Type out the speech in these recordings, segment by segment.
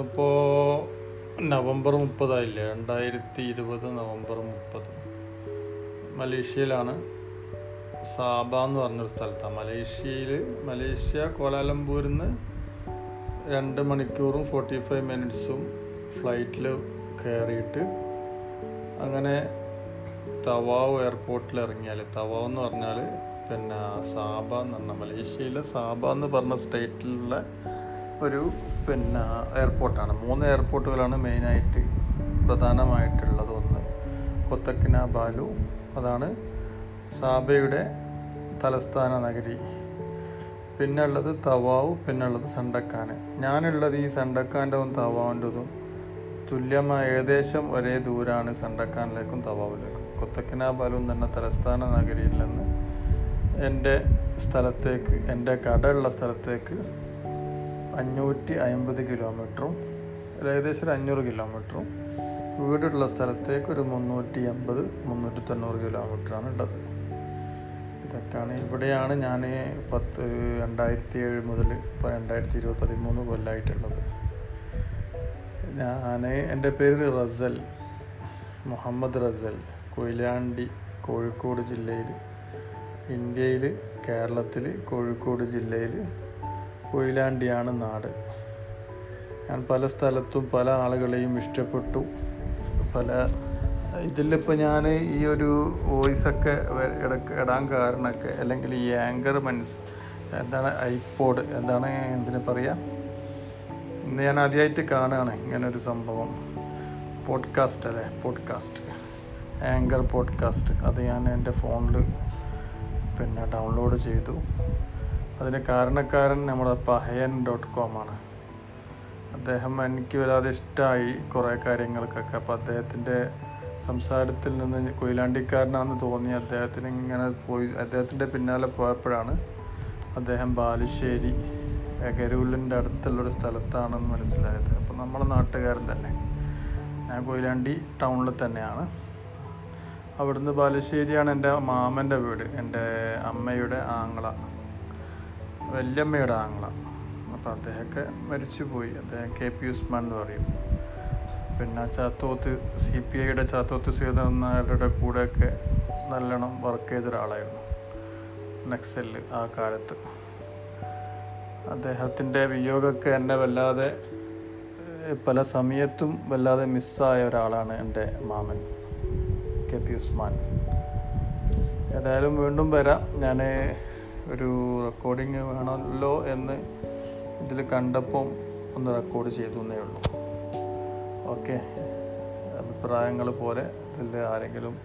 ഇപ്പോൾ നവംബർ മുപ്പതായില്ലേ? രണ്ടായിരത്തി ഇരുപത് നവംബർ മുപ്പത്. മലേഷ്യയിലാണ് സാബ എന്ന് പറഞ്ഞൊരു സ്ഥലത്താണ് മലേഷ്യയിൽ മലേഷ്യ കോലാലംപൂരിൽ നിന്ന് രണ്ട് മണിക്കൂറും ഫോർട്ടി ഫൈവ് മിനിറ്റ്സും ഫ്ലൈറ്റിൽ കയറിയിട്ട് അങ്ങനെ തവാവ് എയർപോർട്ടിൽ ഇറങ്ങിയാൽ തവാവ് എന്ന് പറഞ്ഞാൽ പിന്നെ സാബ എന്ന് പറഞ്ഞാൽ മലേഷ്യയിലെ സാബ എന്ന് പറഞ്ഞ സ്റ്റേറ്റിലുള്ള ഒരു പിന്നെ എയർപോർട്ടാണ്. മൂന്ന് എയർപോർട്ടുകളാണ് മെയിനായിട്ട് പ്രധാനമായിട്ടുള്ളത്. ഒന്ന് കൊത്തക്കിന ബാലു അതാണ് സാബയുടെ തലസ്ഥാന നഗരി. പിന്നെ ഉള്ളത് തവാവ് പിന്നെ ഉള്ളത് സണ്ടക്കാന്. ഞാനുള്ളത് ഈ സണ്ടക്കാന്റെതും തവാവിന്റെതും തുല്യമായ ഏകദേശം ഒരേ ദൂരമാണ് സണ്ടക്കാനിലേക്കും തവാവിലേക്കും. കൊത്തക്കിനാബാലും തന്നെ തലസ്ഥാന നഗരിയിൽ നിന്ന് എന്റെ സ്ഥലത്തേക്ക് എന്റെ കടയുള്ള സ്ഥലത്തേക്ക് അഞ്ഞൂറ്റി അമ്പത് കിലോമീറ്ററും ഏകദേശം ഒരു അഞ്ഞൂറ് കിലോമീറ്ററും. വീടുള്ള സ്ഥലത്തേക്ക് ഒരു മുന്നൂറ്റി അമ്പത് മുന്നൂറ്റി തൊണ്ണൂറ് കിലോമീറ്ററാണ് ഉള്ളത്. ഇതൊക്കെയാണ് ഇവിടെയാണ് ഞാൻ പത്ത് രണ്ടായിരത്തി ഏഴ് മുതൽ ഇപ്പോൾ രണ്ടായിരത്തി ഇരുപത് പതിമൂന്ന് കൊല്ലമായിട്ടുള്ളത് ഞാൻ എന്റെ പേര് റസൽ മുഹമ്മദ് റസൽ കൊയിലാണ്ടി കോഴിക്കോട് ജില്ലയിൽ ഇന്ത്യയിൽ കേരളത്തിൽ കോഴിക്കോട് ജില്ലയിൽ കൊയിലാണ്ടിയാണ് നാട്. ഞാൻ പല സ്ഥലത്തും പല ആളുകളെയും ഇഷ്ടപ്പെട്ടു. പല ഇതിലിപ്പോൾ ഞാൻ ഈ ഒരു വോയിസൊക്കെ ഇടയ്ക്ക് ഇടാൻ കാരണമൊക്കെ അല്ലെങ്കിൽ ഈ ആങ്കർ മനസ് എന്താണ് ഐപോഡ് എന്താണ് എന്തിനു പറയുക ഇന്ന് ഞാൻ ആദ്യമായിട്ട് കാണുകയാണ് ഇങ്ങനൊരു സംഭവം. പോഡ്കാസ്റ്റ് അല്ലേ? പോഡ്കാസ്റ്റ്. Anchor podcast. അത് ഞാൻ എന്റെ ഫോണിൽ പിന്നെ ഡൗൺലോഡ് ചെയ്തു. അതിന് കാരണക്കാരൻ നമ്മുടെ പഹയൻ ഡോട്ട് കോം ആണ്. അദ്ദേഹം എനിക്ക് വരാതെ ഇഷ്ടമായി കുറേ കാര്യങ്ങൾക്കൊക്കെ. അപ്പോൾ അദ്ദേഹത്തിന്റെ സംസാരത്തിൽ നിന്ന് കൊയിലാണ്ടിക്കാരനാണെന്ന് തോന്നി. അദ്ദേഹത്തിന് ഇങ്ങനെ പോയി അദ്ദേഹത്തിന്റെ പിന്നാലെ പോയപ്പോഴാണ് അദ്ദേഹം ബാലുശ്ശേരി ഗരൂലിന്റെ അടുത്തുള്ളൊരു സ്ഥലത്താണെന്ന് മനസ്സിലായത്. അപ്പോൾ നമ്മുടെ നാട്ടുകാരൻ തന്നെ. ഞാൻ കൊയിലാണ്ടി ടൗണിൽ തന്നെയാണ്. അവിടുന്ന് ബാലുശ്ശേരിയാണ് എന്റെ മാമന്റെ വീട്. എന്റെ അമ്മയുടെ ആങ്ങള. വല്യമ്മയുടെ ആങ്ങള. അപ്പോൾ അദ്ദേഹമൊക്കെ മരിച്ചു പോയി അദ്ദേഹം കെ പി ഉസ്മാൻ എന്ന് പറയും. പിന്നെ ചാത്തോത്ത് സി പി ഐയുടെ ചാത്തോത്ത് സീതൻ നായരുടെ കൂടെയൊക്കെ നല്ലോണം വർക്ക് ചെയ്ത ഒരാളായിരുന്നു. നെക്സലിൽ ആ കാലത്ത്. അദ്ദേഹത്തിന്റെ വിയോഗമൊക്കെ എന്നെ വല്ലാതെ പല സമയത്തും വല്ലാതെ മിസ്സായ ഒരാളാണ് എന്റെ മാമൻ കെ പി ഉസ്മാൻ. ഏതായാലും വീണ്ടും വരാം. ഞാൻ ഒരു റെക്കോർഡിങ് വേണമല്ലോ എന്ന് ഇതിൽ കണ്ടപ്പം ഒന്ന് റെക്കോർഡ് ചെയ്തു എന്നേ ഉള്ളൂ. ഓക്കെ അഭിപ്രായങ്ങൾ പോലെ ഇതിൽ ആരെങ്കിലും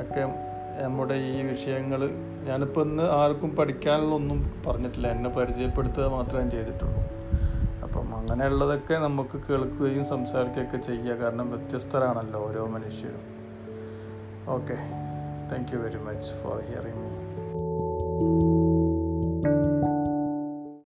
ഒക്കെ നമ്മുടെ ഈ വിഷയങ്ങൾ ഞാനിപ്പോൾ ഇന്ന് ആർക്കും പഠിക്കാനുള്ളൊന്നും പറഞ്ഞിട്ടില്ല. എന്നെ പരിചയപ്പെടുത്തുക മാത്രമേ ഞാൻ ചെയ്തിട്ടുള്ളൂ. അപ്പം അങ്ങനെയുള്ളതൊക്കെ നമുക്ക് കേൾക്കുകയും സംസാരിക്കുകയൊക്കെ ചെയ്യുക. കാരണം വ്യത്യസ്തരാണല്ലോ ഓരോ മനുഷ്യരും. Okay thank you very much for hearing me